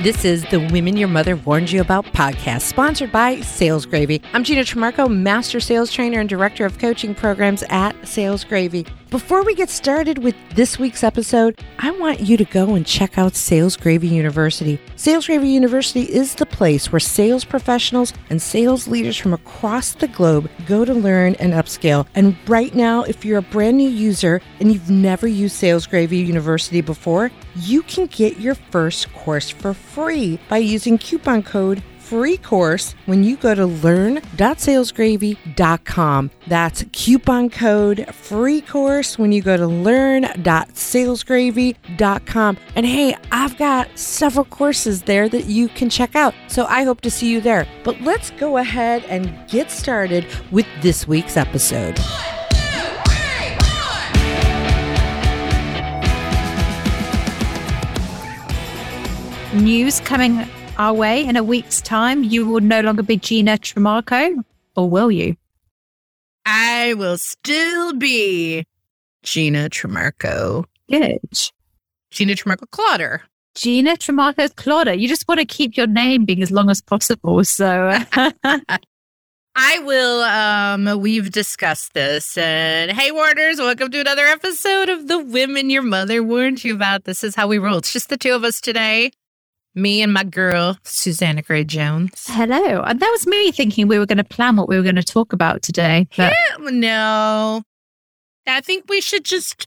This is the Women Your Mother Warned You About podcast, sponsored by Sales Gravy. I'm Gina Trimarco, Master Sales Trainer and Director of Coaching Programs at Sales Gravy. Before we get started with this week's episode, I want you to go and check out Sales Gravy University. Sales Gravy University is the place where sales professionals and sales leaders from across the globe go to learn and upscale. And right now, if you're a brand new user and you've never used Sales Gravy University before, you can get your first course for free by using coupon code free course when you go to learn.salesgravy.com. That's coupon code free course when you go to learn.salesgravy.com. And hey, I've got several courses there that you can check out. So I hope to see you there. But let's go ahead and get started with this week's episode. News coming our way in a week's time. You will no longer be Gina Trimarco, or will you? I will still be Gina Trimarco. Good. Gina Trimarco Clotter. Gina Trimarco Clotter. You just want to keep your name being as long as possible. So I will um we've discussed this and hey Warners, welcome to another episode of the Women Your Mother Warned You About. This is how we roll. It's just the two of us today. Me and my girl, Susanna Gray Jones. hello. And that was me thinking we were going to plan what we were going to talk about today. But Yeah, no. I think we should just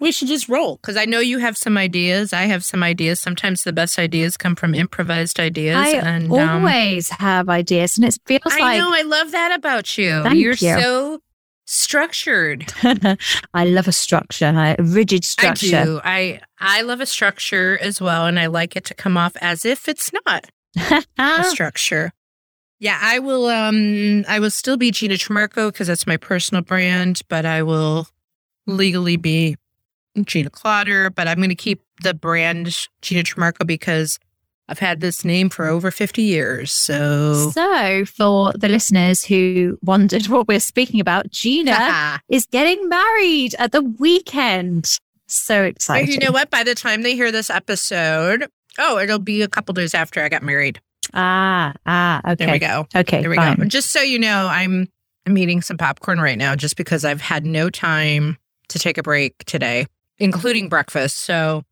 we should just roll because I know you have some ideas. I have some ideas. Sometimes the best ideas come from improvised ideas. I and um, always have ideas, and it feels I like know I love that about you. Thank You're you. so structured. I love a structure, a rigid structure. I do. I I love a structure as well, and I like it to come off as if it's not a structure. Yeah, I will. Um, I will still be Gina Trimarco because that's my personal brand, but I will legally be Gina Clotter. But I'm going to keep the brand Gina Trimarco because I've had this name for over 50 years. So. So, for the listeners who wondered what we're speaking about, Gina is getting married at the weekend. So exciting. you know what? By the time they hear this episode, oh, it'll be a couple days after I got married. Ah, ah, okay. There we go. Okay, There we fine. go. Just so you know, I'm I'm eating some popcorn right now just because I've had no time to take a break today, including breakfast. So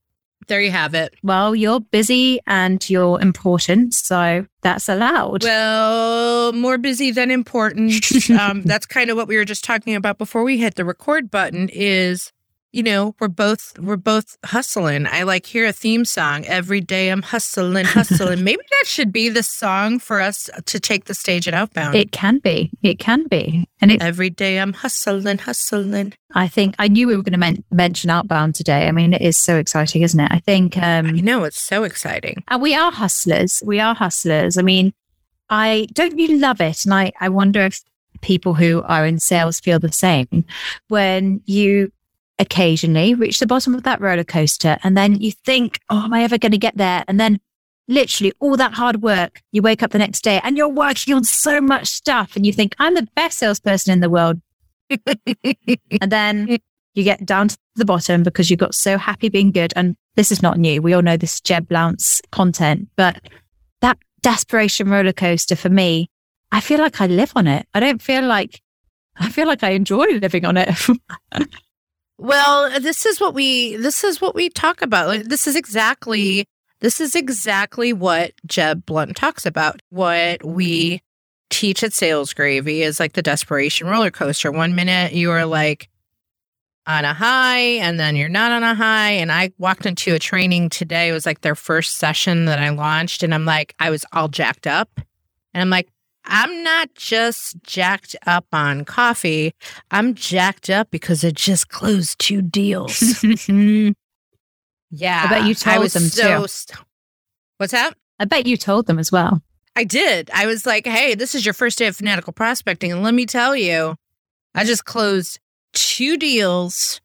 there you have it. Well, you're busy and you're important, so that's allowed. Well, more busy than important. um, that's kind of what we were just talking about before we hit the record button. Is you know we're both we're both hustling. I like hear a theme song every day. I'm hustling, hustling. Maybe that should be the song for us to take the stage at Outbound. it can be. It can be. And it, every day I'm hustling, hustling. I think I knew we were going to men- mention Outbound today. I mean, it is so exciting, isn't it? I think um, You know, it's so exciting. And we are hustlers. We are hustlers. I mean, I don't you love it? And I, I wonder if people who are in sales feel the same when you occasionally reach the bottom of that roller coaster and then you think, oh, am I ever going to get there? And then literally all that hard work, you wake up the next day and you're working on so much stuff and you think, I'm the best salesperson in the world. and then you get down to the bottom because you got so happy being good. And this is not new. We all know this Jeb Blount's content, but that desperation roller coaster for me, I feel like I live on it. I don't feel like I feel like I enjoy living on it. Well, this is what we this is what we talk about. Like, This is exactly this is exactly what Jeb Blount talks about. What we teach at Sales Gravy is like the desperation roller coaster. One minute you are like on a high and then you're not on a high. And I walked into a training today. It was like their first session that I launched. And I'm like, I was all jacked up. And I'm like, I'm not just jacked up on coffee. I'm jacked up because it just closed two deals. yeah. I bet you I told them so too. st- What's that? I bet you told them as well. I did. I was like, hey, this is your first day of fanatical prospecting. And let me tell you, I just closed two deals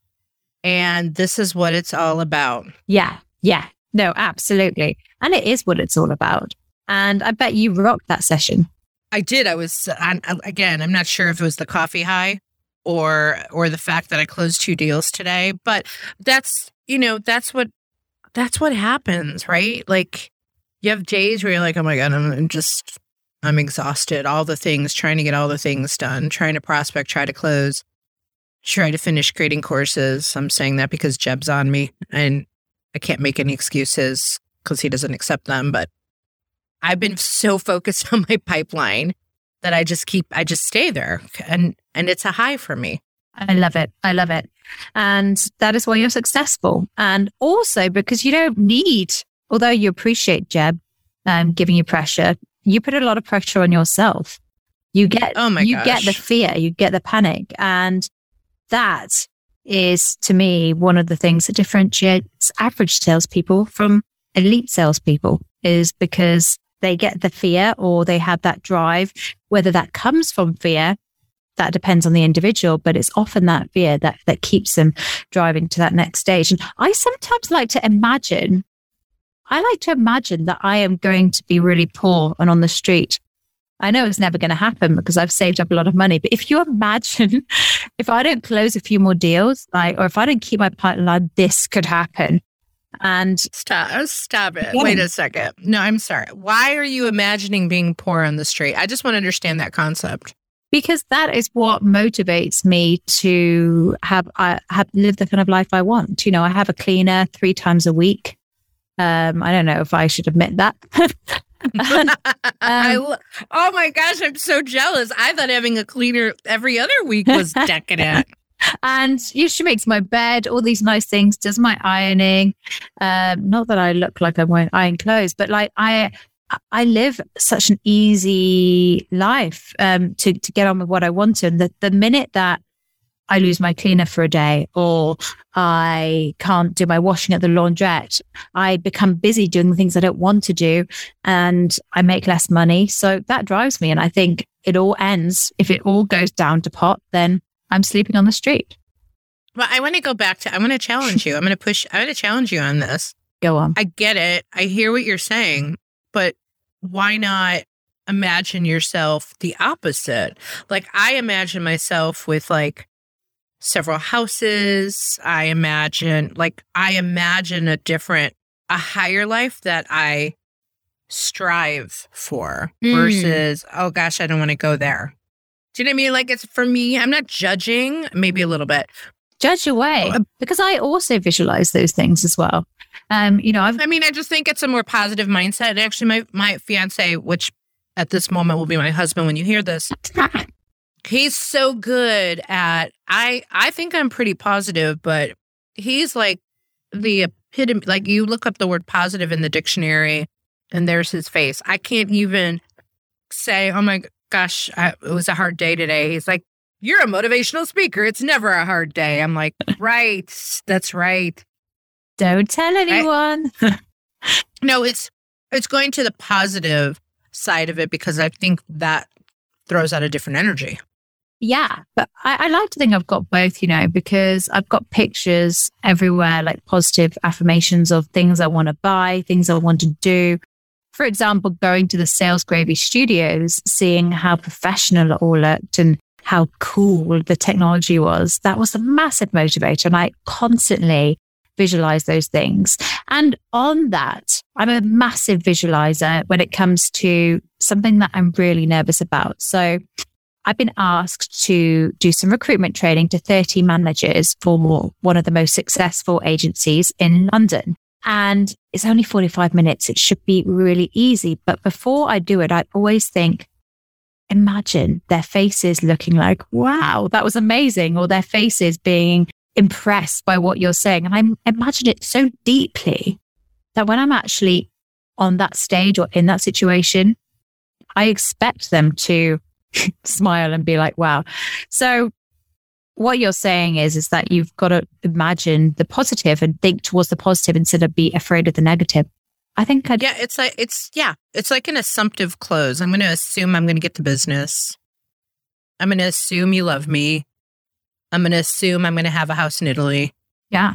and this is what it's all about. Yeah. Yeah. No, absolutely. And it is what it's all about. And I bet you rocked that session. I did. I was I, uh, again. I'm not sure if it was the coffee high or or the fact that I closed two deals today, but that's you know that's what that's what happens, right? Like You have days where you're like, oh my God, I'm just, I'm exhausted. All the things, trying to get all the things done, trying to prospect, try to close, try to finish creating courses. I'm saying that because Jeb's on me and I can't make any excuses because he doesn't accept them. But I've been so focused on my pipeline that I just keep, I just stay there. And, and it's a high for me. I love it. I love it. And that is why you're successful. And also because you don't need, although you appreciate Jeb um, giving you pressure, you put a lot of pressure on yourself. You get, oh my you gosh. get the fear, you get the panic. And that is to me one of the things that differentiates average salespeople from elite salespeople is because they get the fear or they have that drive, whether that comes from fear that depends on the individual, but it's often that fear that, that keeps them driving to that next stage. And I sometimes like to imagine, I like to imagine that I am going to be really poor and on the street. I know it's never going to happen because I've saved up a lot of money. But if you imagine, if I don't close a few more deals, like, or if I don't keep my pipeline, this could happen. And stop, stop it. Yeah. Wait a second. No, I'm sorry. Why are you imagining being poor on the street? I just want to understand that concept because that is what motivates me to have I have live the kind of life I want. You know, I have a cleaner three times a week. Um, I don't know if I should admit that. um, I, oh my gosh, I'm so jealous. I thought having a cleaner every other week was decadent. And she makes my bed, all these nice things, does my ironing. Um, not that I look like I'm wearing iron clothes, but like I I live such an easy life um, to to get on with what I want to. And the, the minute that I lose my cleaner for a day or I can't do my washing at the laundrette, I become busy doing the things I don't want to do and I make less money. So that drives me. And I think it all ends. If it all goes down to pot, then I'm sleeping on the street. Well, I want to go back to, I want to challenge you. I'm going to push, I'm going to challenge you on this. Go on. I get it. I hear what you're saying but why not imagine yourself the opposite? Like I imagine myself with like several houses. I imagine like I imagine a different a higher life that I strive for mm. versus oh gosh, I don't want to go there. Do you know what I mean? Like it's for me, I'm not judging, maybe a little bit. Judge away because I also visualize those things as well. Um, you know, I've, I mean, I just think it's a more positive mindset. Actually, my my fiance, which at this moment will be my husband when you hear this, he's so good at. I I think I'm pretty positive, but he's like the epitome. Like you look up the word positive in the dictionary, and there's his face. I can't even say, "Oh my gosh, I, it was a hard day today." He's like, "You're a motivational speaker. It's never a hard day." I'm like, "Right, that's right." Don't tell anyone. I, no, it's it's going to the positive side of it because I think that throws out a different energy. Yeah, but I, I, like to think I've got both, you know, because I've got pictures everywhere, like positive affirmations of things I want to buy, things I want to do. For example, going to the Sales Gravy studios, seeing how professional it all looked and how cool the technology was. That was a massive motivator. And I constantly visualize those things. And on that, I'm a massive visualizer when it comes to something that I'm really nervous about. So I've been asked to do some recruitment training to 30 managers for one of the most successful agencies in London. And it's only 45 minutes. It should be really easy. But before I do it, I always think, imagine their faces looking like, wow, that was amazing. Or their faces being impressed by what you're saying. And I imagine it so deeply that when I'm actually on that stage or in that situation, I expect them to smile and be like, wow. So what you're saying is, is that you've got to imagine the positive and think towards the positive instead of be afraid of the negative. I think I'd- Yeah, it's like, it's, yeah, it's like an assumptive close. I'm going to assume I'm going to get the business. I'm going to assume you love me. I'm going to assume I'm going to have a house in Italy. Yeah.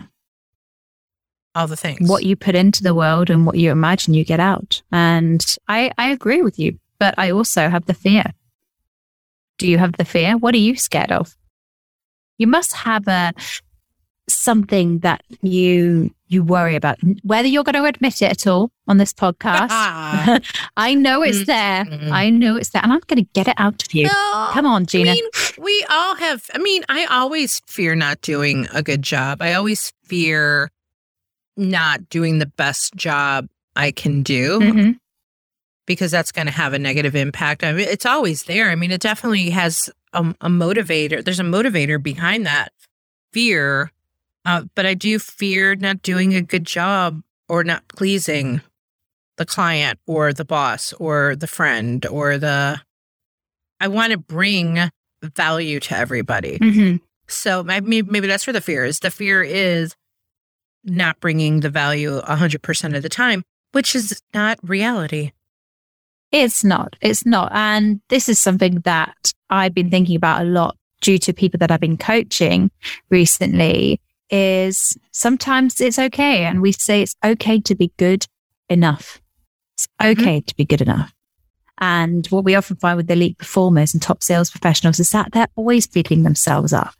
All the things. What you put into the world and what you imagine you get out. And I, I agree with you, but I also have the fear. Do you have the fear? What are you scared of? You must have a, something that you you worry about, whether you're going to admit it at all on this podcast. I know it's mm-hmm. there. Mm-hmm. I know it's there, and I'm going to get it out of you. No, Come on, Gina. I mean, we all have. I mean, I always fear not doing a good job. I always fear not doing the best job I can do. Mm-hmm. Because that's going to have a negative impact. I mean, it's always there. I mean, it definitely has a, a motivator. There's a motivator behind that fear uh, but I do fear not doing a good job or not pleasing the client or the boss or the friend or the. I want to bring value to everybody. Mm-hmm. So maybe, maybe that's where the fear is. The fear is not bringing the value 100% of the time, which is not reality. It's not. It's not. And this is something that I've been thinking about a lot due to people that I've been coaching recently is sometimes it's okay. And we say it's okay to be good enough. It's mm-hmm. okay mm-hmm. to be good enough. And what we often find with elite performers and top sales professionals is that they're always beating themselves up.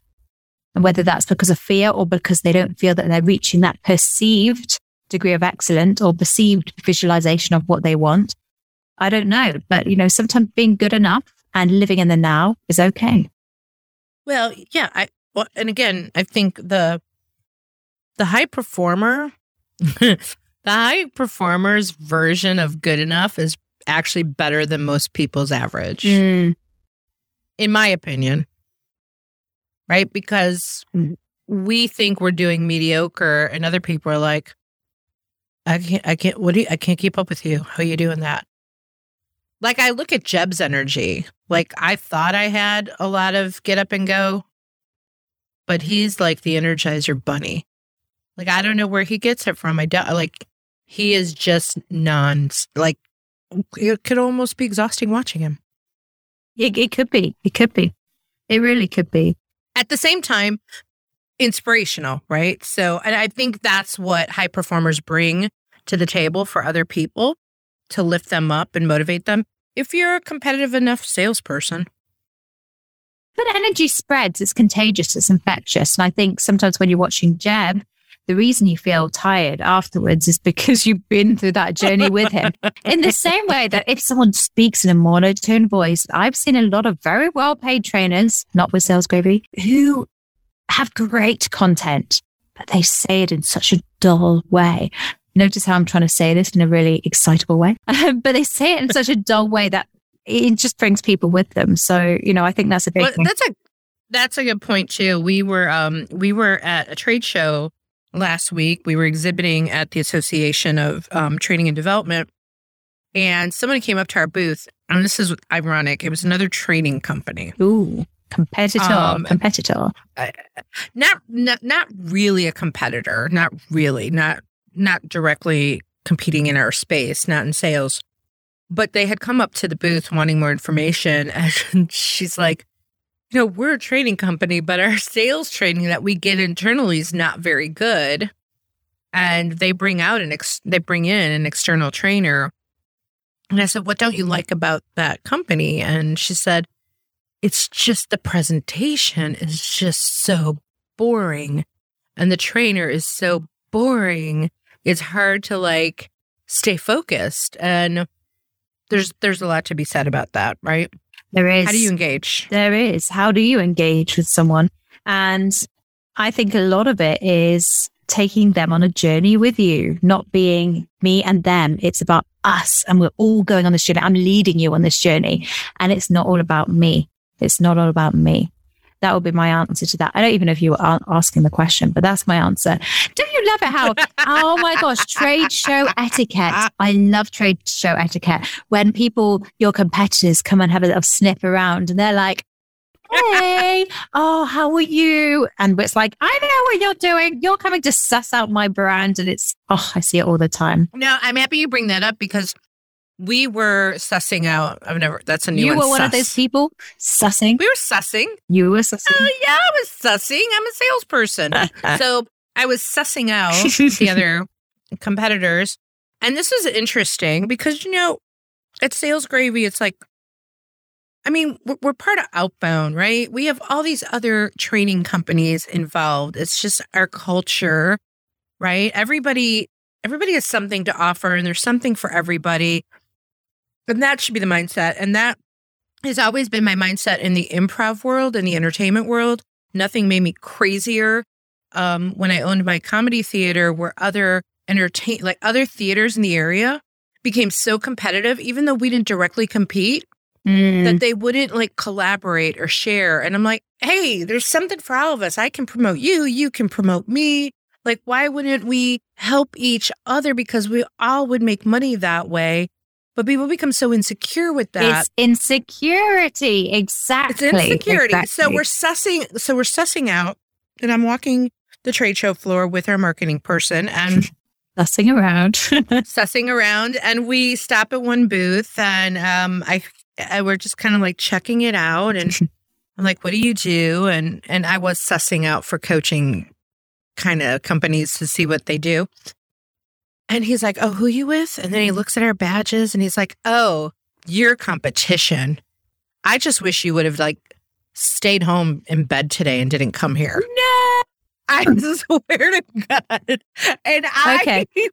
And whether that's because of fear or because they don't feel that they're reaching that perceived degree of excellence or perceived visualization of what they want, I don't know. But, you know, sometimes being good enough and living in the now is okay. Well, yeah. I, well, and again, I think the the high performer, the high performer's version of good enough is actually better than most people's average, mm. in my opinion. Right? Because we think we're doing mediocre, and other people are like, I can't, I can't, what do you, I can't keep up with you. How are you doing that? Like, I look at Jeb's energy. Like, I thought I had a lot of get up and go, but he's like the Energizer bunny. Like I don't know where he gets it from. I don't like he is just non like it could almost be exhausting watching him. It, it could be. It could be. It really could be. At the same time, inspirational, right? So, and I think that's what high performers bring to the table for other people to lift them up and motivate them. If you're a competitive enough salesperson, but energy spreads, it's contagious, it's infectious. And I think sometimes when you're watching Jeb, the reason you feel tired afterwards is because you've been through that journey with him. in the same way that if someone speaks in a monotone voice, I've seen a lot of very well paid trainers, not with Sales Gravy, who have great content, but they say it in such a dull way. Notice how I'm trying to say this in a really excitable way, but they say it in such a dull way that it just brings people with them. So, you know, I think that's a big well, That's a that's a good point too. We were um we were at a trade show last week. We were exhibiting at the Association of um, Training and Development, and someone came up to our booth, and this is ironic. It was another training company. Ooh, competitor, um, competitor. Uh, not, not, not really a competitor. Not really. Not, not directly competing in our space. Not in sales. But they had come up to the booth wanting more information, and she's like, you know, we're a training company, but our sales training that we get internally is not very good. And they bring out an ex- they bring in an external trainer. And I said, "What don't you like about that company?" And she said, "It's just the presentation is just so boring, and the trainer is so boring. It's hard to like stay focused." And there's there's a lot to be said about that, right? There is. How do you engage? There is. How do you engage with someone? And I think a lot of it is taking them on a journey with you, not being me and them. It's about us and we're all going on this journey. I'm leading you on this journey and it's not all about me. It's not all about me. That would be my answer to that. I don't even know if you were asking the question, but that's my answer. Don't you love it how, oh my gosh, trade show etiquette. I love trade show etiquette. When people, your competitors come and have a little sniff around and they're like, hey, oh, how are you? And it's like, I know what you're doing. You're coming to suss out my brand. And it's, oh, I see it all the time. No, I'm happy you bring that up because we were sussing out. I've never. That's a new. You one, were one of those people sussing. We were sussing. You were sussing. Oh yeah, I was sussing. I'm a salesperson, so I was sussing out the other competitors, and this is interesting because you know, at Sales Gravy, it's like I mean, we're, we're part of Outbound, right? We have all these other training companies involved. It's just our culture, right? Everybody, everybody has something to offer, and there's something for everybody. And that should be the mindset. And that has always been my mindset in the improv world and the entertainment world. Nothing made me crazier um, when I owned my comedy theater, where other entertain like other theaters in the area became so competitive, even though we didn't directly compete, Mm. that they wouldn't like collaborate or share. And I'm like, hey, there's something for all of us. I can promote you, you can promote me. Like, why wouldn't we help each other? Because we all would make money that way. But people become so insecure with that. It's insecurity. Exactly. It's insecurity. So we're sussing. So we're sussing out, and I'm walking the trade show floor with our marketing person and fussing around. sussing around. And we stop at one booth, and um, I, I we're just kind of like checking it out, and I'm like, "What do you do?" And and I was sussing out for coaching kind of companies to see what they do. And he's like, "Oh, who you with?" And then he mm-hmm. looks at our badges, and he's like, "Oh, your competition. I just wish you would have like stayed home in bed today and didn't come here." no. I swear to God. And I Okay.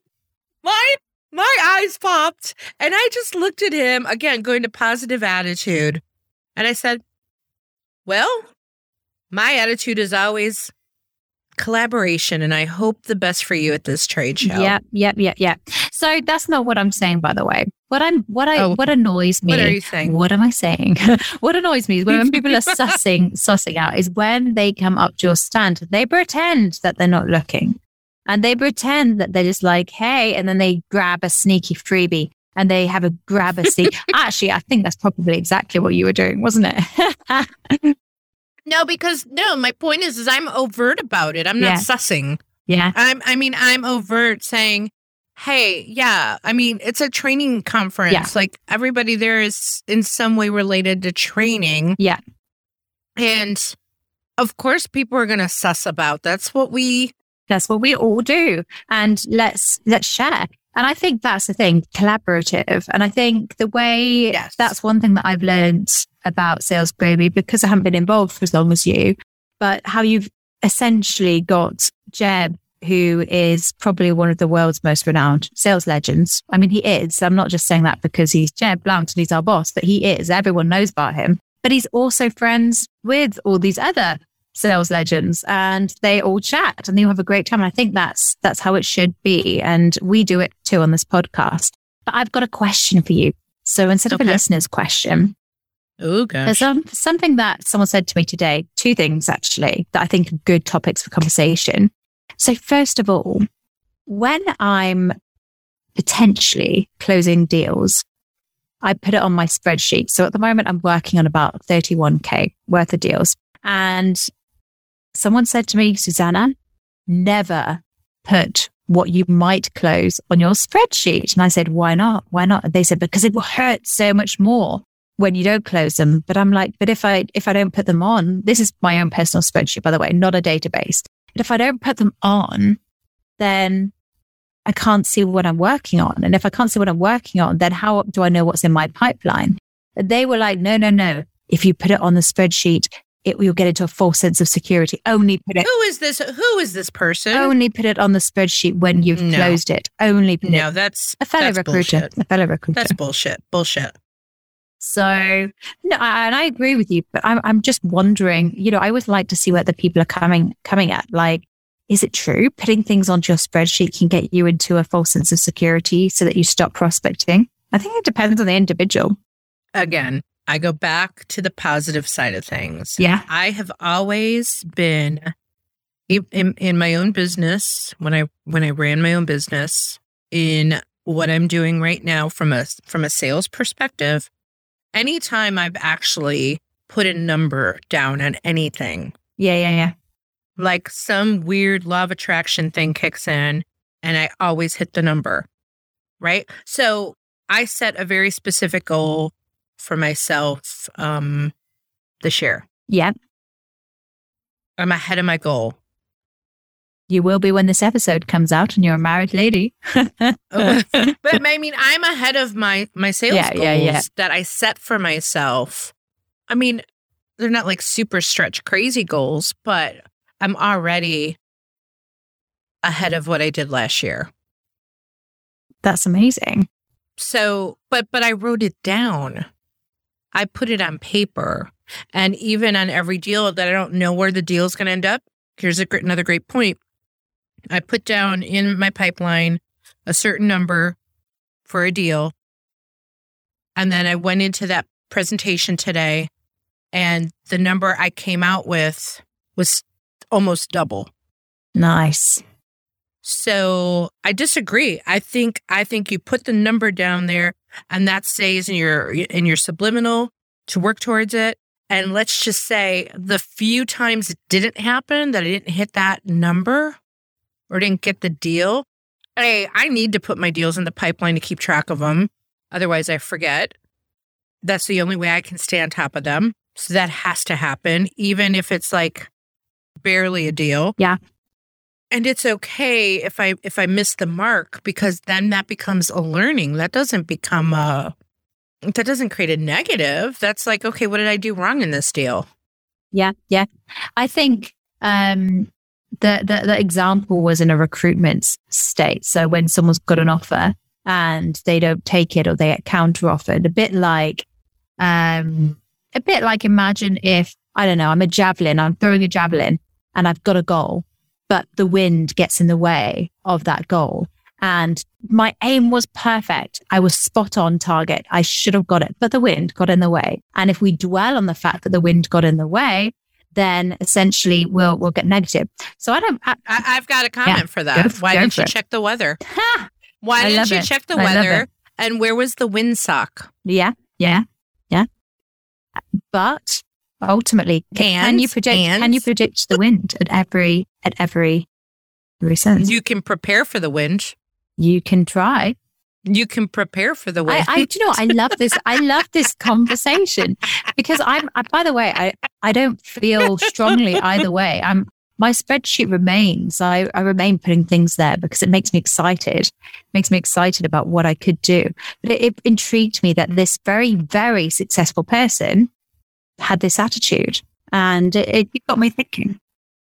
my my eyes popped and I just looked at him again, going to positive attitude. And I said, Well, my attitude is always collaboration, and I hope the best for you at this trade show. Yep, yep, yep, yep. So that's not what I'm saying, by the way. What I'm, what I, Oh. what annoys me. What are you saying? What am I saying? what annoys me is when people are sussing, sussing out is when they come up to your stand, they pretend that they're not looking, and they pretend that they're just like, hey, and then they grab a sneaky freebie. And they have a grab a seat. Actually, I think that's probably exactly what you were doing, wasn't it? No, because no, my point is is I'm overt about it. I'm not Yeah. sussing. yeah. I'm I mean, I'm overt saying, Hey, yeah, I mean, it's a training conference. Yeah. Like everybody there is in some way related to training. Yeah. And of course people are gonna suss about. That's what we That's what we all do. And let's let's share. And I think that's the thing, collaborative. And I think the way Yes. that's one thing that I've learned about Sales Gravy because I haven't been involved for as long as you, but how you've essentially got Jeb, who is probably one of the world's most renowned sales legends. I mean, he is. I'm not just saying that because he's Jeb Blount and he's our boss, but he is. Everyone knows about him. But he's also friends with all these other sales legends and they all chat and they all have a great time. And I think that's that's how it should be. And we do it too on this podcast. But I've got a question for you. So instead of a listener's question, Oh there's some, something that someone said to me today, two things actually that I think are good topics for conversation. So first of all, when I'm potentially closing deals, I put it on my spreadsheet. So at the moment, I'm working on about 31K worth of deals. And someone said to me, Susanna, never put what you might close on your spreadsheet. And I said, why not? Why not? They said, because it will hurt so much more when you don't close them. But I'm like, but if I, if I don't put them on, this is my own personal spreadsheet, by the way, not a database. But if I don't put them on, then I can't see what I'm working on. And if I can't see what I'm working on, then how do I know what's in my pipeline? And they were like, no, no, no. If you put it on the spreadsheet, it will get into a false sense of security. Only put it, Who is this? Who is this person? only put it on the spreadsheet when you've No. closed it. Only put no, it. that's A fellow that's recruiter. bullshit. A fellow recruiter. That's bullshit. Bullshit. So, no, I- and I agree with you, but I'm, I'm just wondering, you know, I always like to see where the people are coming, coming at. Like, is it true putting things onto your spreadsheet can get you into a false sense of security so that you stop prospecting? I think it depends on the individual. Again, I go back to the positive side of things. Yeah. I have always been in, in, in my own business when I when I ran my own business in what I'm doing right now from a from a sales perspective. Anytime I've actually put a number down on anything, Yeah, yeah, yeah. like some weird law of attraction thing kicks in and I always hit the number. Right. So I set a very specific goal for myself um, this year. Yeah. I'm ahead of my goal. You will be when this episode comes out and you're a married lady. Oh, but I mean, I'm ahead of my my sales Yeah, goals yeah, yeah. that I set for myself I mean, they're not like super stretch crazy goals, but I'm already ahead of what I did last year. That's amazing. So, but but I wrote it down. I put it on paper. And even on every deal that I don't know where the deal is going to end up, here's a another great point. I put down in my pipeline a certain number for a deal. And then I went into that presentation today, and the number I came out with was almost double. Nice. So I disagree. I think I think you put the number down there and that stays in your in your subliminal to work towards it. And let's just say the few times it didn't happen that I didn't hit that number or didn't get the deal, hey, I need to put my deals in the pipeline to keep track of them. Otherwise, I forget. That's the only way I can stay on top of them. So that has to happen, even if it's like barely a deal. Yeah. And it's okay if I if I miss the mark because then that becomes a learning. That doesn't become a that doesn't create a negative. That's like, okay, what did I do wrong in this deal? Yeah, yeah. I think um the, the the example was in a recruitment state. So when someone's got an offer and they don't take it or they get counter offered, a bit like um a bit like imagine if I don't know, I'm a javelin, I'm throwing a javelin and I've got a goal but the wind gets in the way of that goal. And my aim was perfect. I was spot on target. I should have got it, but the wind got in the way. And if we dwell on the fact that the wind got in the way, then essentially we'll we'll get negative. So I don't. I, have got a comment yeah, for that. Go, Why didn't you it. check the weather? Why didn't you it. check the weather? And where was the windsock? Yeah, yeah, yeah. But ultimately, can, can you predict? And, can you predict the wind at every at every every sense? You can prepare for the wind. You can try. You can prepare for the wind. I, I do you know. I love this. I love this conversation because I'm. I, by the way, I I don't feel strongly either way. I'm. My spreadsheet remains. I, I remain putting things there because it makes me excited. It makes me excited about what I could do. But it, it intrigued me that this very, very successful person had this attitude. And it, it got me thinking.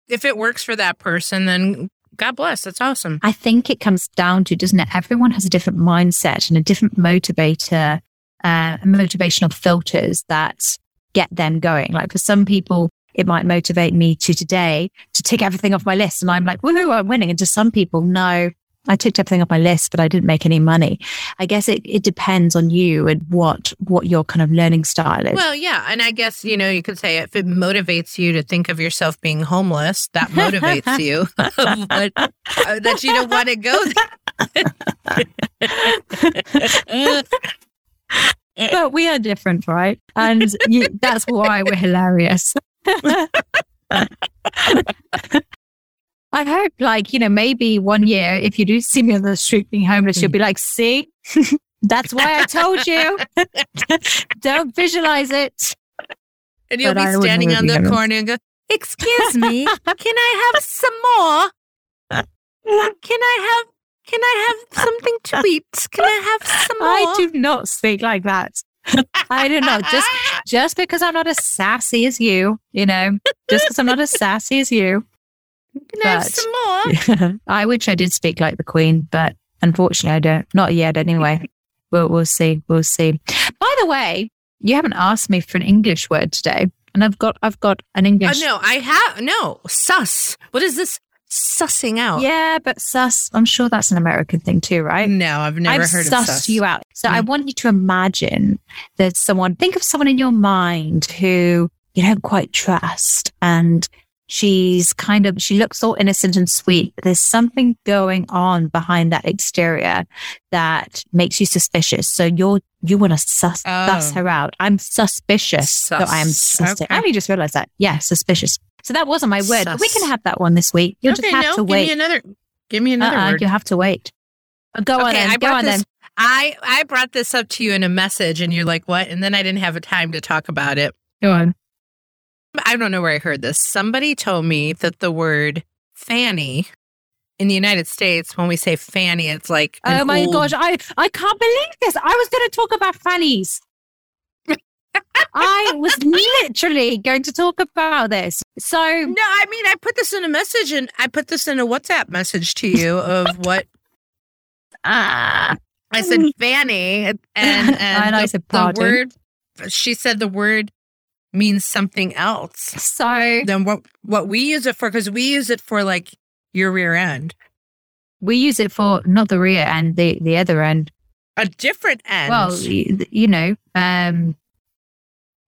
If it works for that person, then God bless. That's awesome. I think it comes down to, doesn't it? Everyone has a different mindset and a different motivator, uh, motivational filters that get them going. Like for some people, it might motivate me to today to tick everything off my list. And I'm like, woohoo, I'm winning. And to some people, no, I ticked everything off my list, but I didn't make any money. I guess it, it depends on you and what what your kind of learning style is. Well, yeah, and I guess you know you could say if it motivates you to think of yourself being homeless, that motivates you, but uh, that you don't want to go. but we are different, right? And you, that's why we're hilarious. I hope, like, you know, maybe one year, if you do see me on the street being homeless, you'll be like, see, that's why I told you. Don't visualize it. And you'll but be standing on the corner and go, excuse me, can I have some more? Can I have can I have something to eat? Can I have some more? I do not speak like that. I don't know. Just just because I'm not as sassy as you, you know, just because I'm not as sassy as you, can I have some more? I wish I did speak like the Queen, but unfortunately I don't. Not yet, anyway. we'll, we'll see. We'll see. By the way, you haven't asked me for an English word today, and I've got I've got an English. Oh, no, I have no sus. What is this? Sussing out. Yeah, but sus. I'm sure that's an American thing too, right? No, I've never I've heard sussed of sus. you out. So mm. I want you to imagine that someone. Think of someone in your mind who you don't quite trust, and She's kind of, she looks so innocent and sweet. But there's something going on behind that exterior that makes you suspicious. So you're, you want to sus, oh. suss her out. I'm suspicious. Sus. So I am suspicious. Okay. I only just realized that. Yeah, suspicious. So that wasn't my word. Sus. We can have that one this week. You'll okay, just have no, to wait. Give me another, give me another uh-uh. You have to wait. Go okay, on then. I Go on this, then. I, I brought this up to you in a message and you're like, what? And then I didn't have a time to talk about it. Go on. I don't know where I heard this. Somebody told me that the word fanny in the United States, when we say fanny, it's like oh my old... gosh, I I can't believe this. I was going to talk about fannies. I was literally going to talk about this. So No, I mean, I put this in a message and I put this in a WhatsApp message to you of what ah, I said, Fanny, and, and, And I the, said, the word. She said the word means something else so than what what we use it for because we use it for like your rear end, we use it for not the rear end, the the other end. a different end. Well, you know, um,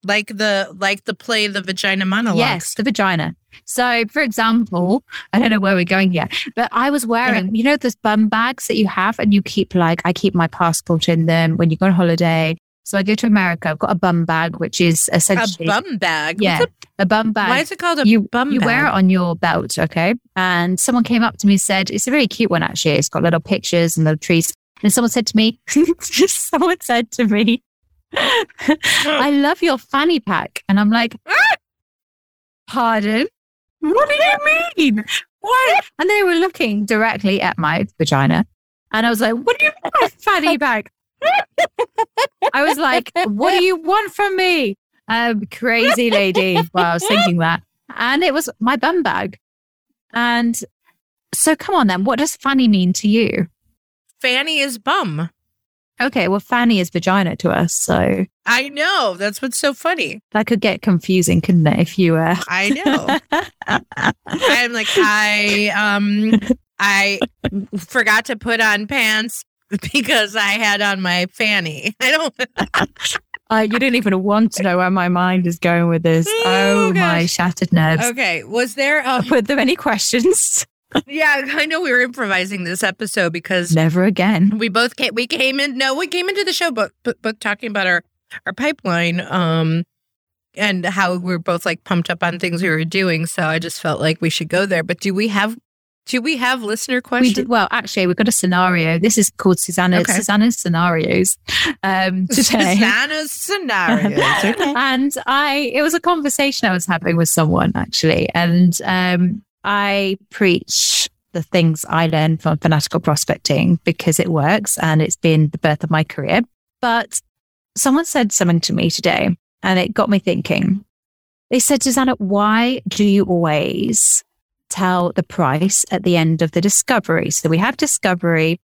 like the like the play the vagina monologue. yes, the vagina. So, for example, I don't know where we're going yet, but I was wearing, you know, those bum bags that you have, and you keep like, I keep my passport in them when you go on holiday. So I go to America. I've got a bum bag, which is essentially a bum bag. yeah, What's a bum bag. why is it called a you bum you bag? wear it on your belt, okay? And someone came up to me and said, "It's a really cute one, actually. It's got little pictures and little trees." And someone said to me, "Someone said to me, I love your fanny pack," and I'm like, "Pardon? What do you mean? What?" And they were looking directly at my vagina, and I was like, "What do you mean, fanny pack?" I was like, "What do you want from me?" Um, crazy lady. Well, I was thinking that. And it was my bum bag. And so come on then, what does fanny mean to you? Fanny is bum. Okay, well, fanny is vagina to us. So I know. That's what's so funny. that could get confusing, couldn't it? If you were. I know. I'm like I um I forgot to put on pants because I had on my fanny. I don't uh, you didn't even want to know where my mind is going with this. Oh, Oh, my shattered nerves. Okay, was there um Were there any questions? yeah, I know we were improvising this episode because Never again. we both came we came in no, we came into the show but but, but talking about our our pipeline um and how we we're both like pumped up on things we were doing, so I just felt like we should go there. But do we have do we have listener We questions? did, well, actually, we've got a scenario. This is called Susanna, Okay. Susanna's scenarios um, today. Susanna's scenarios. Okay. and I, it was a conversation I was having with someone actually, and um, I preach the things I learned from fanatical prospecting because it works and it's been the birth of my career. But someone said something to me today, and it got me thinking. They said, Susanna, why do you always tell the price at the end of the discovery? So we have discovery,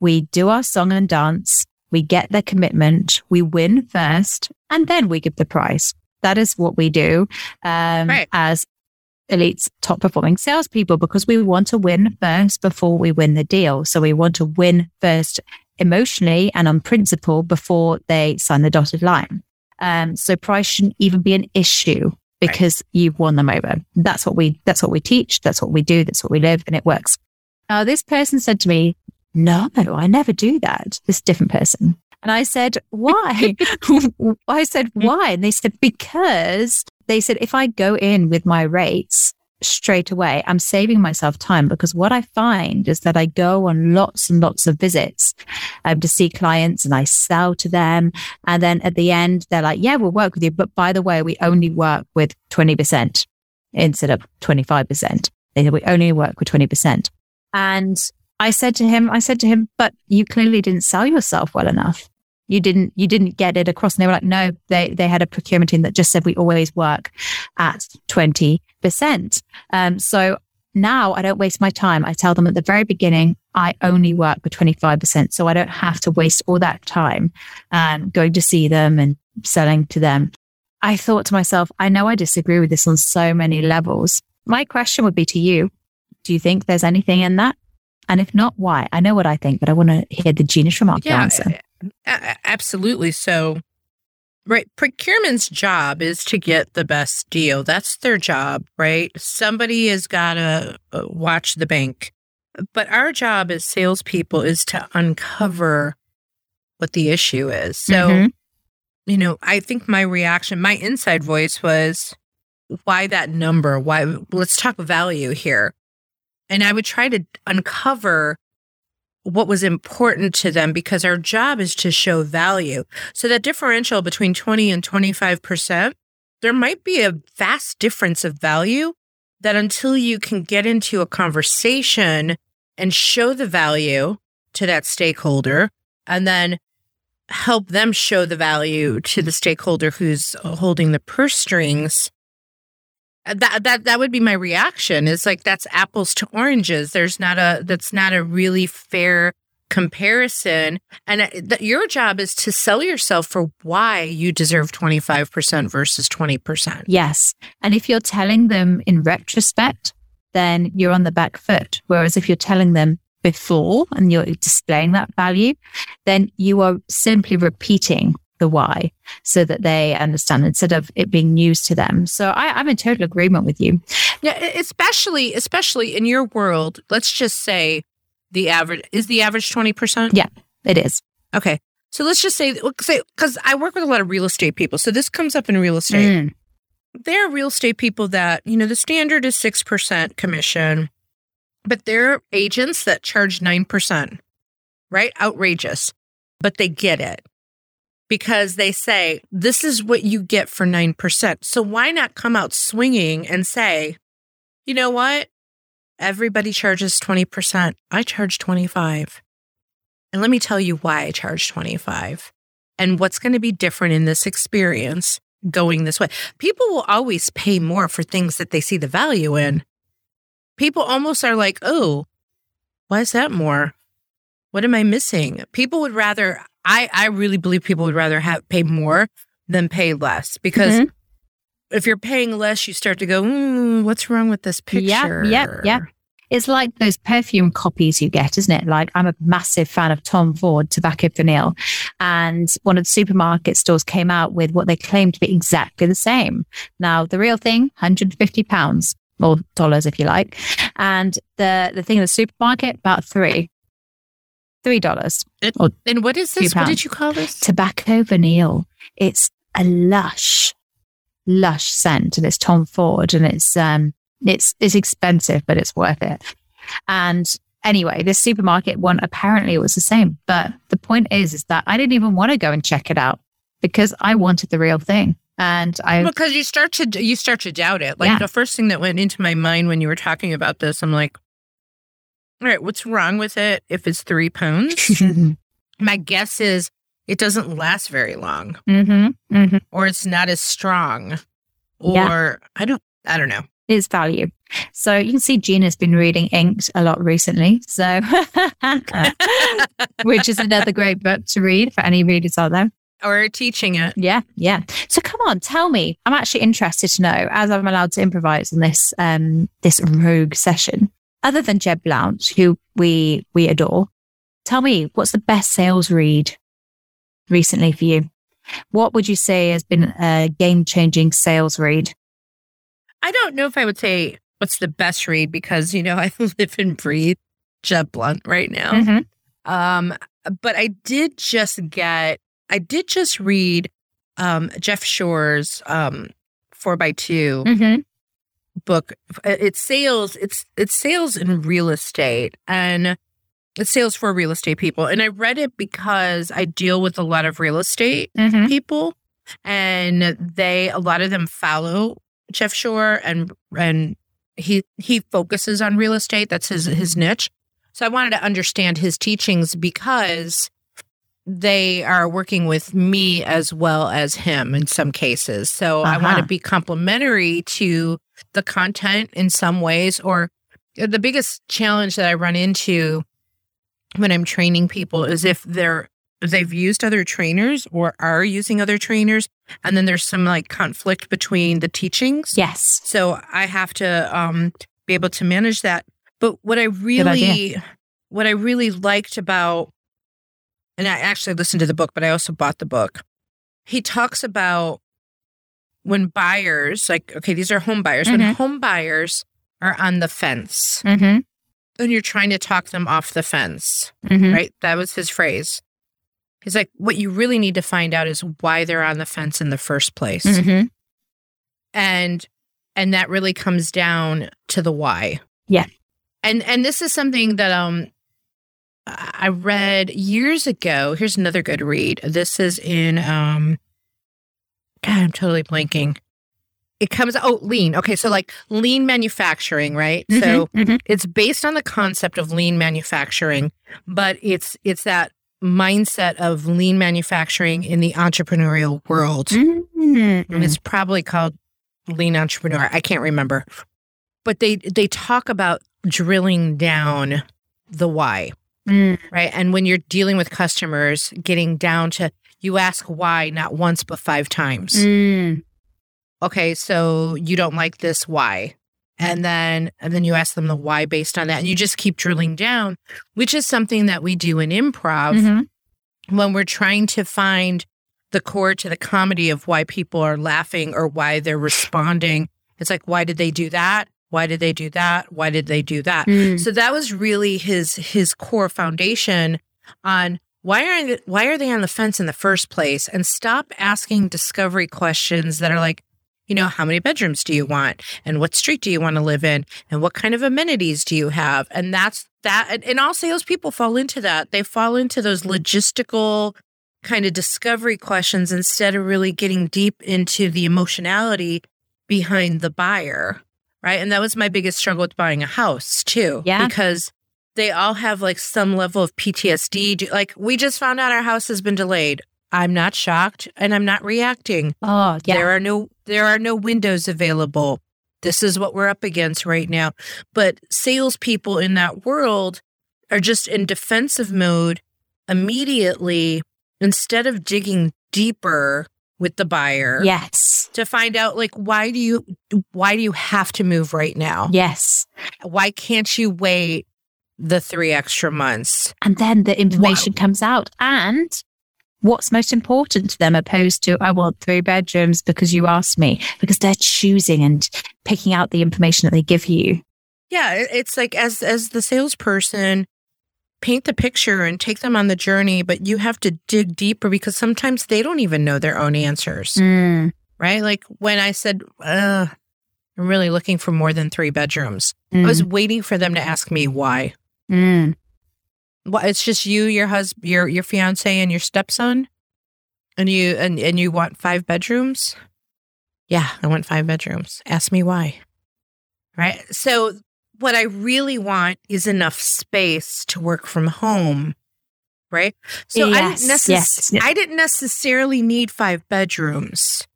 we do our song and dance, we get the commitment, we win first, and then we give the price. That is what we do um, Right. as Elite's top performing salespeople because we want to win first before we win the deal. So we want to win first emotionally and on principle before they sign the dotted line. Um, so price shouldn't even be an issue because you've won them over. That's what we, that's what we teach. That's what we do. That's what we live and it works. Now this person said to me, no, I never do that. This different person. And I said, why? I said, why? And they said, because they said, if I go in with my rates straight away, I'm saving myself time because what I find is that I go on lots and lots of visits um, to see clients and I sell to them. And then at the end, they're like, yeah, we'll work with you. But by the way, we only work with 20% instead of 25%. They said, we only work with 20%. And I said to him, I said to him, but you clearly didn't sell yourself well enough. You didn't, you didn't get it across. And they were like, no, they, they had a procurement team that just said we always work at 20%. Um, so now I don't waste my time. I tell them at the very beginning, I only work with 25%. So I don't have to waste all that time, um, going to see them and selling to them. I thought to myself, I know I disagree with this on so many levels. My question would be to you. Do you think there's anything in that? And if not, why? I know what I think, but I want to hear the Gina Trimarco answer. a- a- absolutely. So, right, procurement's job is to get the best deal. That's their job, right? Somebody has got to uh, watch the bank. But our job as salespeople is to uncover what the issue is. So, Mhm. you know, I think my reaction, my inside voice was, why that number? Why? Let's talk value here. And I would try to uncover what was important to them because our job is to show value. So that differential between 20 and 25%, there might be a vast difference of value that until you can get into a conversation and show the value to that stakeholder and then help them show the value to the stakeholder who's holding the purse strings that that that would be my reaction is like that's apples to oranges there's not a that's not a really fair comparison and uh, th- your job is to sell yourself for why you deserve 25% versus 20% Yes. And if you're telling them in retrospect, then you're on the back foot. Whereas if you're telling them before and you're displaying that value, then you are simply repeating the why so that they understand instead of it being news to them. So I, I'm in total agreement with you. yeah especially especially in your world let's just say the average is the average 20% Yeah. It is. okay so let's just say say because i work with a lot of real estate people so this comes up in real estate Mm. there are real estate people that, you know, the standard is 6% commission, but there are agents that charge 9%, right? Outrageous. But they get it because they say, this is what you get for 9%. So why not come out swinging and say, you know what? Everybody charges 20%. I charge 25. And let me tell you why I charge 25 and what's going to be different in this experience going this way. People will always pay more for things that they see the value in. People almost are like, oh, why is that more? What am I missing? People would rather, I, I really believe people would rather have pay more than pay less because Mhm. if you're paying less, you start to go, mm, what's wrong with this Yeah, picture? yeah, yeah. It's like those perfume copies you get, isn't it? Like I'm a massive fan of Tom Ford Tobacco Vanille, and one of the supermarket stores came out with what they claimed to be exactly the same. Now the real thing, 150 pounds or dollars if you like, and the the thing in the supermarket about three, three dollars. And what is this? What did you call this? Tobacco Vanille. It's a lush, lush scent, and it's Tom Ford, and it's um, it's it's expensive, but it's worth it. And anyway, this supermarket one apparently it was the same, but the point is, is that I didn't even want to go and check it out because I wanted the real thing, and I because you start to you start to doubt it. Like Yeah. the first thing that went into my mind when you were talking about this, I'm like, all right, what's wrong with it if it's three pounds? mm-hmm, my guess is it doesn't last very long, mm-hmm. or it's not as strong, or Yeah. I don't I don't know. is value. So you can see Gina's been reading Inked a lot recently. So, which is another great book to read for any readers out there. Or teaching it. Yeah, yeah. So come on, tell me. I'm actually interested to know, as I'm allowed to improvise in this um this rogue session. Other than Jeb Blount, who we we adore, tell me what's the best sales read recently for you? What would you say has been a game changing sales read? I don't know if I would say what's the best read because you know I live and breathe Jeb Blount right now. Mhm. Um, but I did just get, I did just read um, Jeff Shore's um, four by 2 Mhm. Book. It's sales. It's it's sales in real estate and it's sales for real estate people. And I read it because I deal with a lot of real estate Mhm. people, and they a lot of them follow Jeff Shore and and he he focuses on real estate. That's his his niche. So I wanted to understand his teachings because they are working with me as well as him in some cases. So I want to Uh-huh. be complimentary to the content in some ways or the biggest challenge that I run into when I'm training people is if they're they've used other trainers or are using other trainers and then there's some like conflict between the teachings. Yes. So I have to um, be able to manage that. But what I really, what I really liked about, and I actually listened to the book, but I also bought the book. He talks about when buyers, like, okay, these are home buyers, when Mhm. home buyers are on the fence Mm-hmm. and you're trying to talk them off the fence, Mm-hmm. right? That was his phrase. He's like, what you really need to find out is why they're on the fence in the first place. Mm-hmm. and and that really comes down to the why Yeah. and and this is something that um i read years ago here's another good read this is in um god i'm totally blanking it comes oh lean okay so like lean manufacturing right so Mhm. it's based on the concept of lean manufacturing but it's it's that mindset of lean manufacturing in the entrepreneurial world. Mm. And it's probably called lean entrepreneur. I can't remember. But they they talk about drilling down the why, Mm. right? And when you're dealing with customers, getting down to you ask why not once but five times. Mm. Okay, so you don't like this why? And then and then you ask them the why based on that. And you just keep drilling down, which is something that we do in improv Mhm. when we're trying to find the core to the comedy of why people are laughing or why they're responding. It's like, why did they do that? Why did they do that? Why did they do that? Mm. So that was really his his core foundation on why are why are they on the fence in the first place? And stop asking discovery questions that are like, you know, how many bedrooms do you want? And what street do you want to live in? And what kind of amenities do you have? And that's that. And, and all salespeople fall into that. They fall into those logistical kind of discovery questions instead of really getting deep into the emotionality behind the buyer. Right. And that was my biggest struggle with buying a house too. Yeah. Because they all have like some level of PTSD. Like, we just found out our house has been delayed. I'm not shocked and I'm not reacting. Oh, yeah. There are no there are no windows available. This is what we're up against right now. But salespeople in that world are just in defensive mode immediately instead of digging deeper with the buyer yes. to find out like why do you why do you have to move right now? Yes. Why can't you wait the three extra months? And then the information comes out. And what's most important to them, opposed to, I want three bedrooms because you asked me, because they're choosing and picking out the information that they give you. Yeah, it's like as as the salesperson, paint the picture and take them on the journey, but you have to dig deeper because sometimes they don't even know their own answers, Mm. right? Like when I said, uh, "I'm really looking for more than three bedrooms," I was waiting for them to ask me why. Mm. What? It's just you, your husband, your your fiance, and your stepson, and you and and you want five bedrooms. Yeah, I want five bedrooms. Ask me why. Right. So what I really want is enough space to work from home. Right. So I didn't necess- yes, yes. I didn't necessarily need five bedrooms.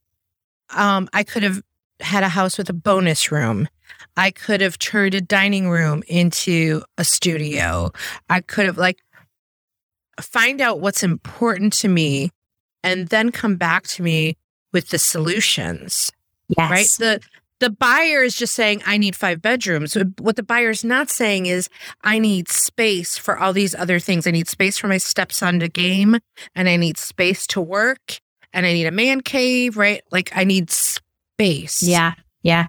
Um, I could have had a house with a bonus room. I could have turned a dining room into a studio. I could have like find out what's important to me and then come back to me with the solutions Yes. right the the buyer is just saying i need five bedrooms what the buyer's not saying is i need space for all these other things i need space for my stepson to game and i need space to work and i need a man cave right like i need space Yeah. Yeah.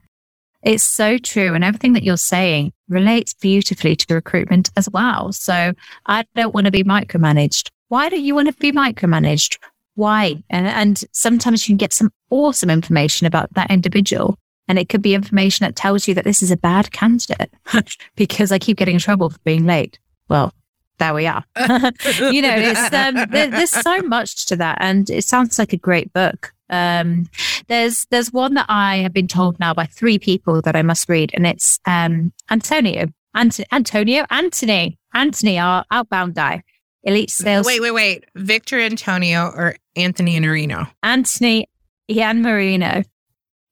It's so true. And everything that you're saying relates beautifully to recruitment as well. So I don't want to be micromanaged. Why do you want to be micromanaged? Why? And, and sometimes you can get some awesome information about that individual. And it could be information that tells you that this is a bad candidate because I keep getting in trouble for being late. Well, there we are. you know, it's um, there, there's so much to that, and it sounds like a great book. Um, there's there's one that I have been told now by three people that I must read, and it's um, Antonio, Ant- Antonio, Anthony, Anthony, our outbound guy, elite sales. wait wait wait victor antonio or anthony Iannarino? Anthony Iannarino.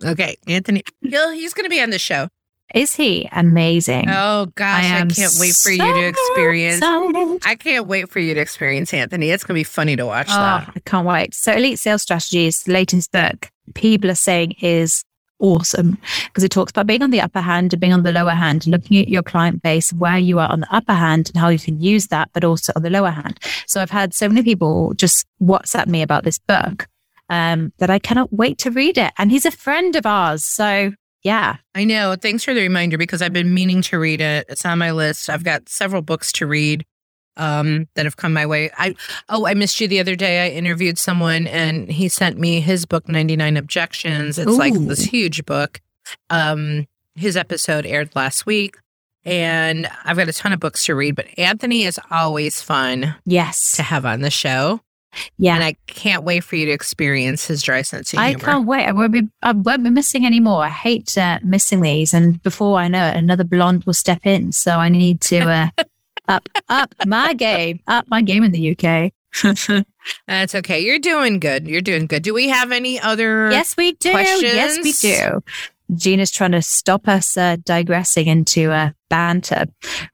Okay anthony he'll, he's going to be on the show Is he amazing? oh gosh i, am can't wait for you to experience excited. I can't wait for you to experience Anthony. It's going to be funny to watch Oh, that. I can't wait. So, Elite Sales Strategies, the latest book, people are saying is awesome because it talks about being on the upper hand and being on the lower hand, looking at your client base, where you are on the upper hand and how you can use that, but also on the lower hand. So, I've had so many people just WhatsApp me about this book um, that I cannot wait to read it. And he's a friend of ours. So, yeah. I know. Thanks for the reminder because I've been meaning to read it. It's on my list. I've got several books to read um, that have come my way. I oh, I missed you the other day. I interviewed someone and he sent me his book, 99 Objections. It's like this huge book. Um, his episode aired last week. And I've got a ton of books to read, but Anthony is always fun Yes. to have on the show. Yeah. And I can't wait for you to experience his dry sense of humor. I can't wait. I won't be. I won't be missing anymore. I hate uh, missing these, and before I know it, another blonde will step in. So I need to uh, up up my game, up my game in the UK. That's okay. You're doing good. You're doing good. Do we have any other? Yes, we do. Questions? Yes, we do. Gina's trying to stop us uh, digressing into uh, banter.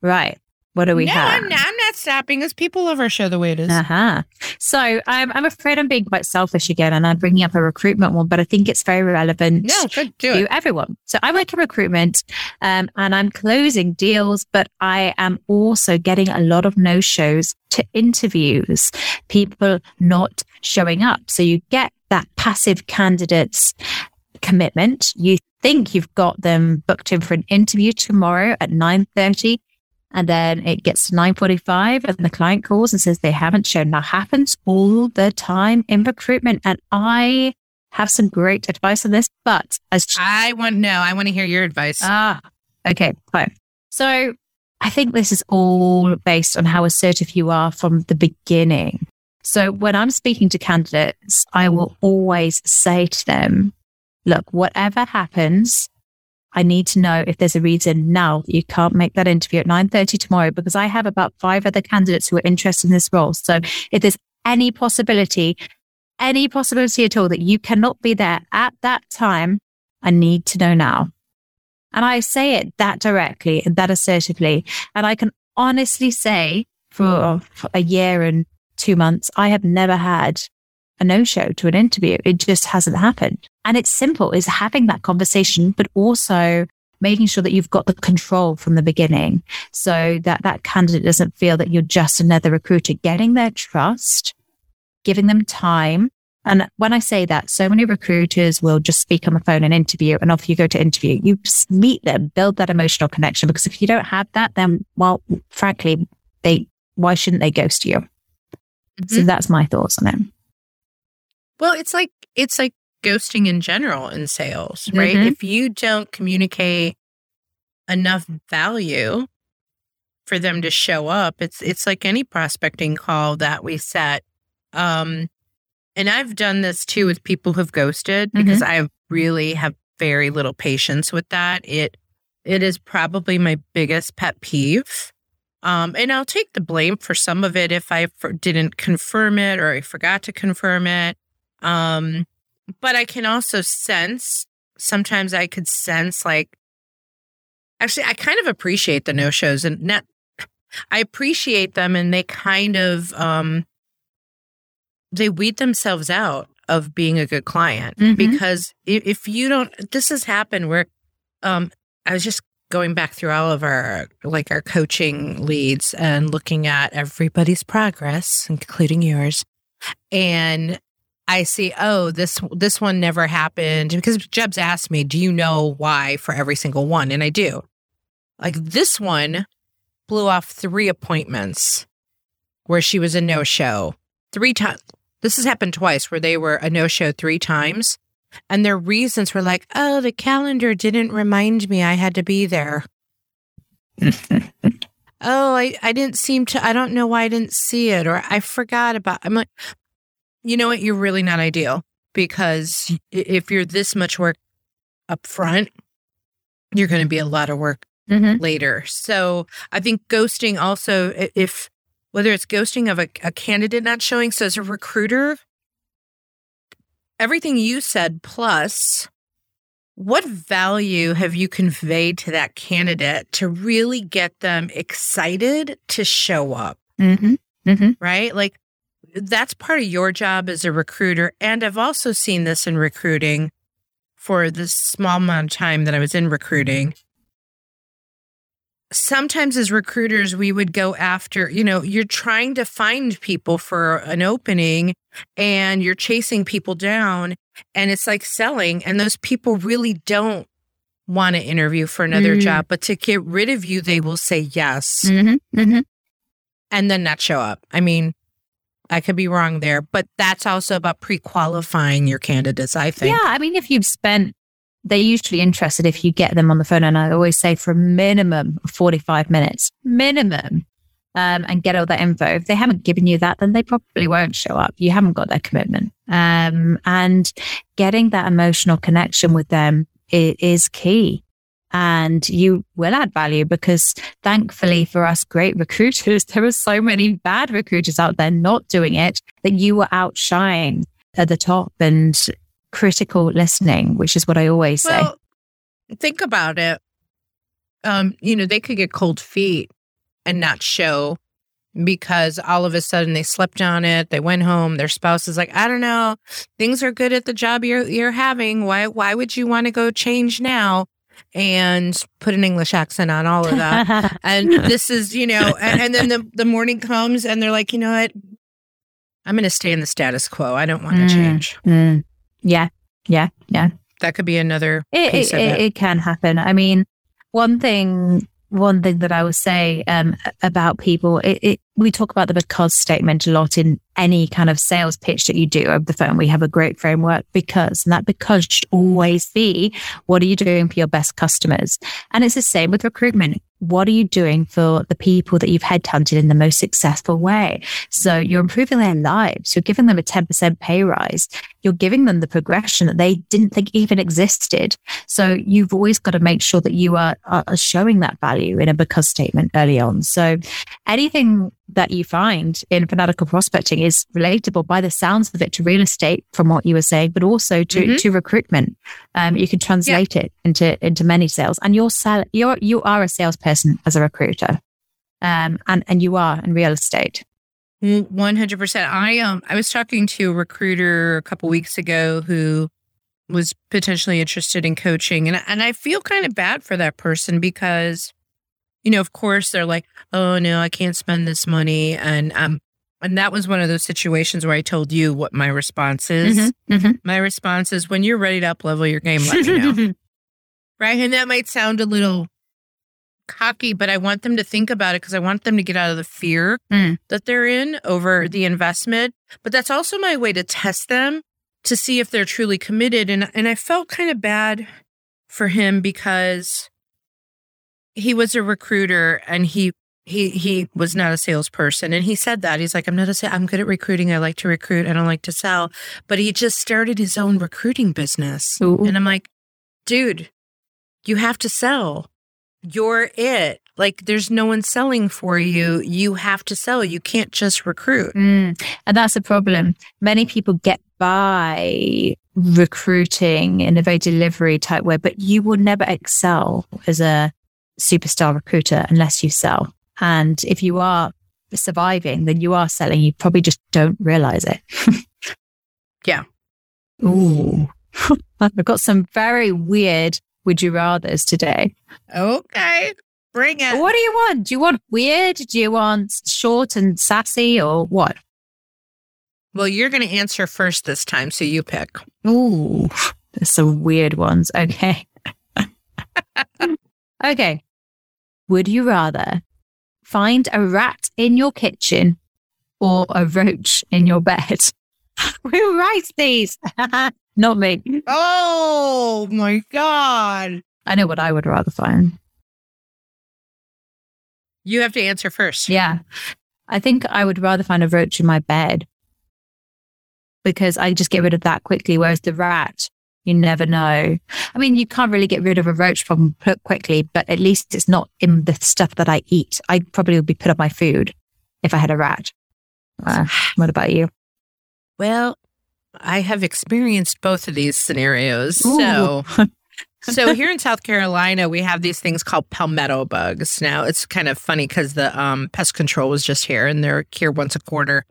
Right. What do we no, have? I'm not, I'm not stopping us. People love our show the way it is. Uh huh. So I'm, I'm afraid I'm being quite selfish again, and I'm bringing up a recruitment one, but I think it's very relevant No, good. Do to it. everyone. So I work in recruitment, um, and I'm closing deals, but I am also getting a lot of no shows to interviews. People not showing up. So you get that passive candidates commitment. You think you've got them booked in for an interview tomorrow at nine thirty and then it gets to 9.45 and the client calls and says they haven't shown. That happens all the time in recruitment. And I have some great advice on this, but as I want no. I want to hear your advice. Ah, okay, fine. So I think this is all based on how assertive you are from the beginning. So when I'm speaking to candidates, I will always say to them, look, whatever happens, I need to know if there's a reason now that you can't make that interview at 9.30 tomorrow because I have about five other candidates who are interested in this role. So if there's any possibility, any possibility at all that you cannot be there at that time, I need to know now. And I say it that directly and that assertively. And I can honestly say for, for a year and two months, I have never had a no show to an interview. It just hasn't happened. And it's simple is having that conversation, but also making sure that you've got the control from the beginning so that that candidate doesn't feel that you're just another recruiter, getting their trust, giving them time. And when I say that, so many recruiters will just speak on the phone and interview and off you go to interview. You just meet them, build that emotional connection because if you don't have that, then, well, frankly, they, why shouldn't they ghost you? So Mhm. that's my thoughts on it. Well, it's like it's like ghosting in general in sales, right? Mhm. If you don't communicate enough value for them to show up, it's it's like any prospecting call that we set. Um and I've done this too with people who've ghosted because I really have very little patience with that. It it is probably my biggest pet peeve. Um, and I'll take the blame for some of it if I for, didn't confirm it or I forgot to confirm it. Um, but I can also sense sometimes I could sense like actually I kind of appreciate the no shows and not I appreciate them and they kind of um they weed themselves out of being a good client Mhm. because if, if you don't this has happened where um I was just going back through all of our like our coaching leads and looking at everybody's progress including yours and I see, oh, this this one never happened because Jeb's asked me, do you know why for every single one? And I do. Like this one blew off three appointments where she was a no show three times. This has happened twice where they were a no show three times. And their reasons were like, oh, the calendar didn't remind me I had to be there. oh, I, I didn't seem to, I don't know why I didn't see it or I forgot about I'm like, you know what? You're really not ideal because if you're this much work up front, you're going to be a lot of work Mm-hmm. later. So I think ghosting also, if whether it's ghosting of a, a candidate not showing, so as a recruiter, everything you said plus what value have you conveyed to that candidate to really get them excited to show up? Mm-hmm. Mm-hmm. right? Like that's part of your job as a recruiter. And I've also seen this in recruiting for the small amount of time that I was in recruiting. Sometimes as recruiters, we would go after, you know, you're trying to find people for an opening and you're chasing people down and it's like selling. And those people really don't want to interview for another Mm. job, but to get rid of you, they will say yes Mm-hmm. Mm-hmm. and then not show up. I mean, I could be wrong there, but that's also about pre qualifying your candidates, I think. Yeah, I mean, if you've spent, they're usually interested if you get them on the phone. And I always say for a minimum of 45 minutes, minimum, um, and get all that info. If they haven't given you that, then they probably won't show up. You haven't got their commitment. Um, and getting that emotional connection with them is key. And you will add value because thankfully for us great recruiters, there are so many bad recruiters out there not doing it that you will outshine at the top and critical listening, which is what I always say. Think about it. Um, you know, they could get cold feet and not show because all of a sudden they slept on it. They went home. Their spouse is like, I don't know, things are good at the job you're you're having. Why why would you want to go change now? And put an English accent on all of that. and this is, you know, and, and, then the, the morning comes and they're like, you know what? I'm going to stay in the status quo. I don't want to mm, change. Mm. Yeah. Yeah. Yeah. That could be another it, it, it, it can happen. I mean, one thing one thing that I would say um, about people, it, it, we talk about the because statement a lot in any kind of sales pitch that you do over the phone. We have a great framework because, and that because should always be what are you doing for your best customers? And it's the same with recruitment what are you doing for the people that you've headhunted in the most successful way? So you're improving their lives. You're giving them a 10% pay rise. You're giving them the progression that they didn't think even existed. So you've always got to make sure that you are, are showing that value in a because statement early on. So anything that you find in fanatical prospecting is relatable by the sounds of it to real estate from what you were saying, but also to, mm-hmm. to recruitment. Um, you can translate yeah. it into, into many sales and you're, sell, you're, you are a salesperson as a recruiter. Um, and, and you are in real estate. 100%. I, um, I was talking to a recruiter a couple weeks ago who was potentially interested in coaching and, and I feel kind of bad for that person because you know, of course they're like, oh no, I can't spend this money. And um and that was one of those situations where I told you what my response is. Mm-hmm, mm-hmm. My response is when you're ready to up level your game, let me know. right. And that might sound a little cocky, but I want them to think about it because I want them to get out of the fear mm. that they're in over the investment. But that's also my way to test them to see if they're truly committed. And and I felt kind of bad for him because he was a recruiter and he he he was not a salesperson. And he said that he's like i'm not a i'm good at recruiting i like to recruit i don't like to sell. But he just started his own recruiting business. Ooh. and i'm like dude you have to sell. You're it. Like there's no one selling for you. You have to sell. You can't just recruit. Mm. and that's a problem. Many people get by recruiting in a very delivery type way but you will never excel as a superstar recruiter unless you sell. And if you are surviving, then you are selling. You probably just don't realize it. yeah. Ooh. I've got some very weird would you rathers today. Okay. Bring it. What do you want? Do you want weird? Do you want short and sassy or what? Well, you're going to answer first this time, so you pick. Ooh, there's some weird ones. Okay. Okay. Would you rather find a rat in your kitchen or a roach in your bed? Who writes these? Not me. Oh my God. I know what I would rather find. You have to answer first. Yeah. I think I would rather find a roach in my bed because I just get rid of that quickly. Whereas the rat, you never know. I mean, you can't really get rid of a roach problem quickly, but at least it's not in the stuff that I eat. I probably would be put up my food if I had a rat. Uh, what about you? Well, I have experienced both of these scenarios. Ooh. So, so here in South Carolina, we have these things called palmetto bugs. Now, it's kind of funny because the um, pest control was just here, and they're here once a quarter.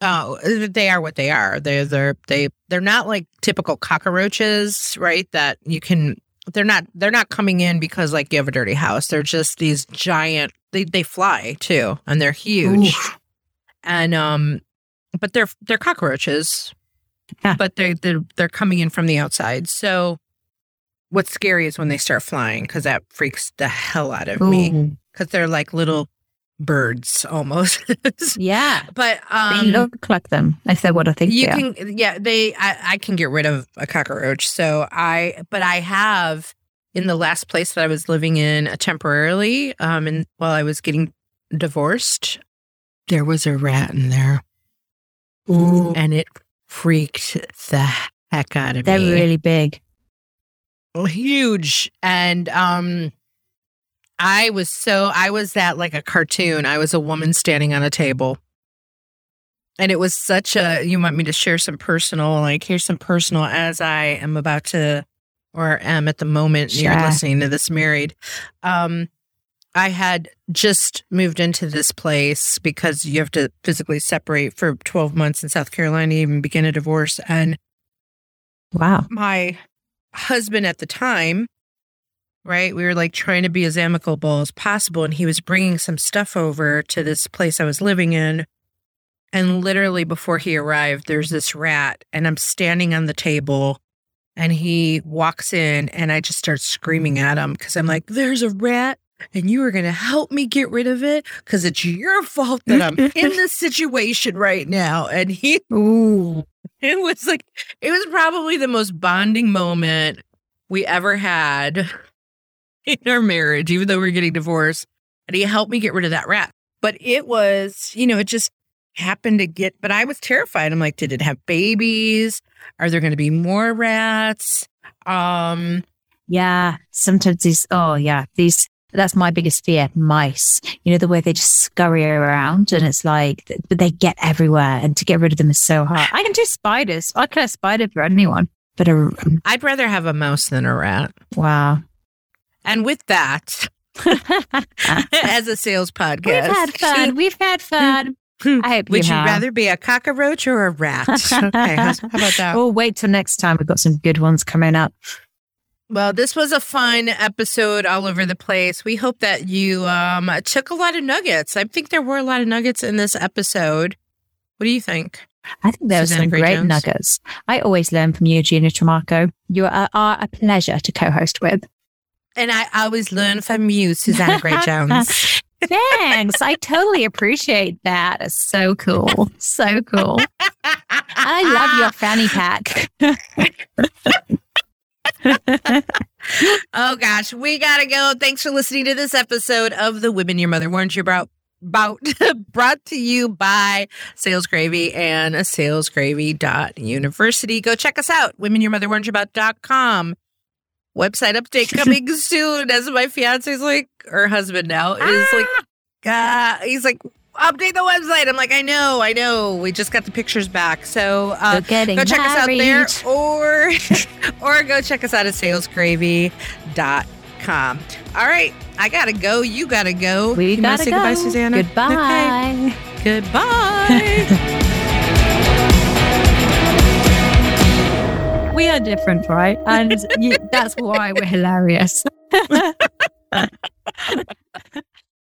Oh, they are what they are. They're they're they they're not like typical cockroaches, right? That you can. They're not. They're not coming in because like you have a dirty house. They're just these giant. They they fly too, and they're huge. Ooh. And um, but they're they're cockroaches, yeah. but they they're they're coming in from the outside. So what's scary is when they start flying because that freaks the hell out of Ooh. me because they're like little birds almost. yeah. But um they look like them. I said what I think. You can yeah, they I, I can get rid of a cockroach. So I but I have in the last place that I was living in uh, temporarily, um and while I was getting divorced, there was a rat in there. Ooh. And it freaked the heck out of They're me. They're really big. Well huge. And um I was so I was that like a cartoon. I was a woman standing on a table. And it was such a you want me to share some personal, like here's some personal as I am about to or am at the moment Sure. you're listening to this married. Um I had just moved into this place because you have to physically separate for 12 months in South Carolina, even begin a divorce. And Wow. my husband at the time, right? We were like trying to be as amicable as possible. And he was bringing some stuff over to this place I was living in. And literally before he arrived, there's this rat, and I'm standing on the table. And he walks in, and I just start screaming at him because I'm like, there's a rat. And you are going to help me get rid of it because it's your fault that I'm in this situation right now. And he Ooh. it was like it was probably the most bonding moment we ever had in our marriage, even though we are getting divorced. And he helped me get rid of that rat. But it was, you know, it just happened to get, but I was terrified. I'm like, did it have babies? Are there going to be more rats? Um, Yeah. Sometimes these, oh, yeah, these, that's my biggest fear mice. You know, the way they just scurry around and it's like, but they get everywhere and to get rid of them is so hard. I can do spiders. I can have spider for anyone, but a, I'd rather have a mouse than a rat. wow. And with that, as a sales podcast, We've had fun. We've had fun. I hope Would you, have. rather be a cockroach or a rat? okay, how about that? We'll wait till next time. We've got some good ones coming up. Well, this was a fun episode all over the place. We hope that you um, took a lot of nuggets. I think there were a lot of nuggets in this episode. What do you think? I think there were some great Jones. nuggets. I always learn from you, Gina Trimarco. You are, are a pleasure to co-host with. And I always learn from you, Susanna Gray Jones. Thanks. I totally appreciate that. It's so cool. So cool. I love your fanny pack. oh gosh, we gotta go. Thanks for listening to this episode of the Women Your Mother Warned You About. About brought to you by Sales Gravy and salesgravy.university. Go check us out, womenyourmotherwarned you about.com. Website update coming soon. As my fiance's like, her husband now is like, uh, he's like, update the website. I'm like, I know, I know. We just got the pictures back. So uh, go check us out there or or go check us out at salesgravy.com. All right, I gotta go. You gotta go. We you gotta say go. goodbye, Susanna. Goodbye. Okay. Goodbye. We are different, right? And you, that's why we're hilarious.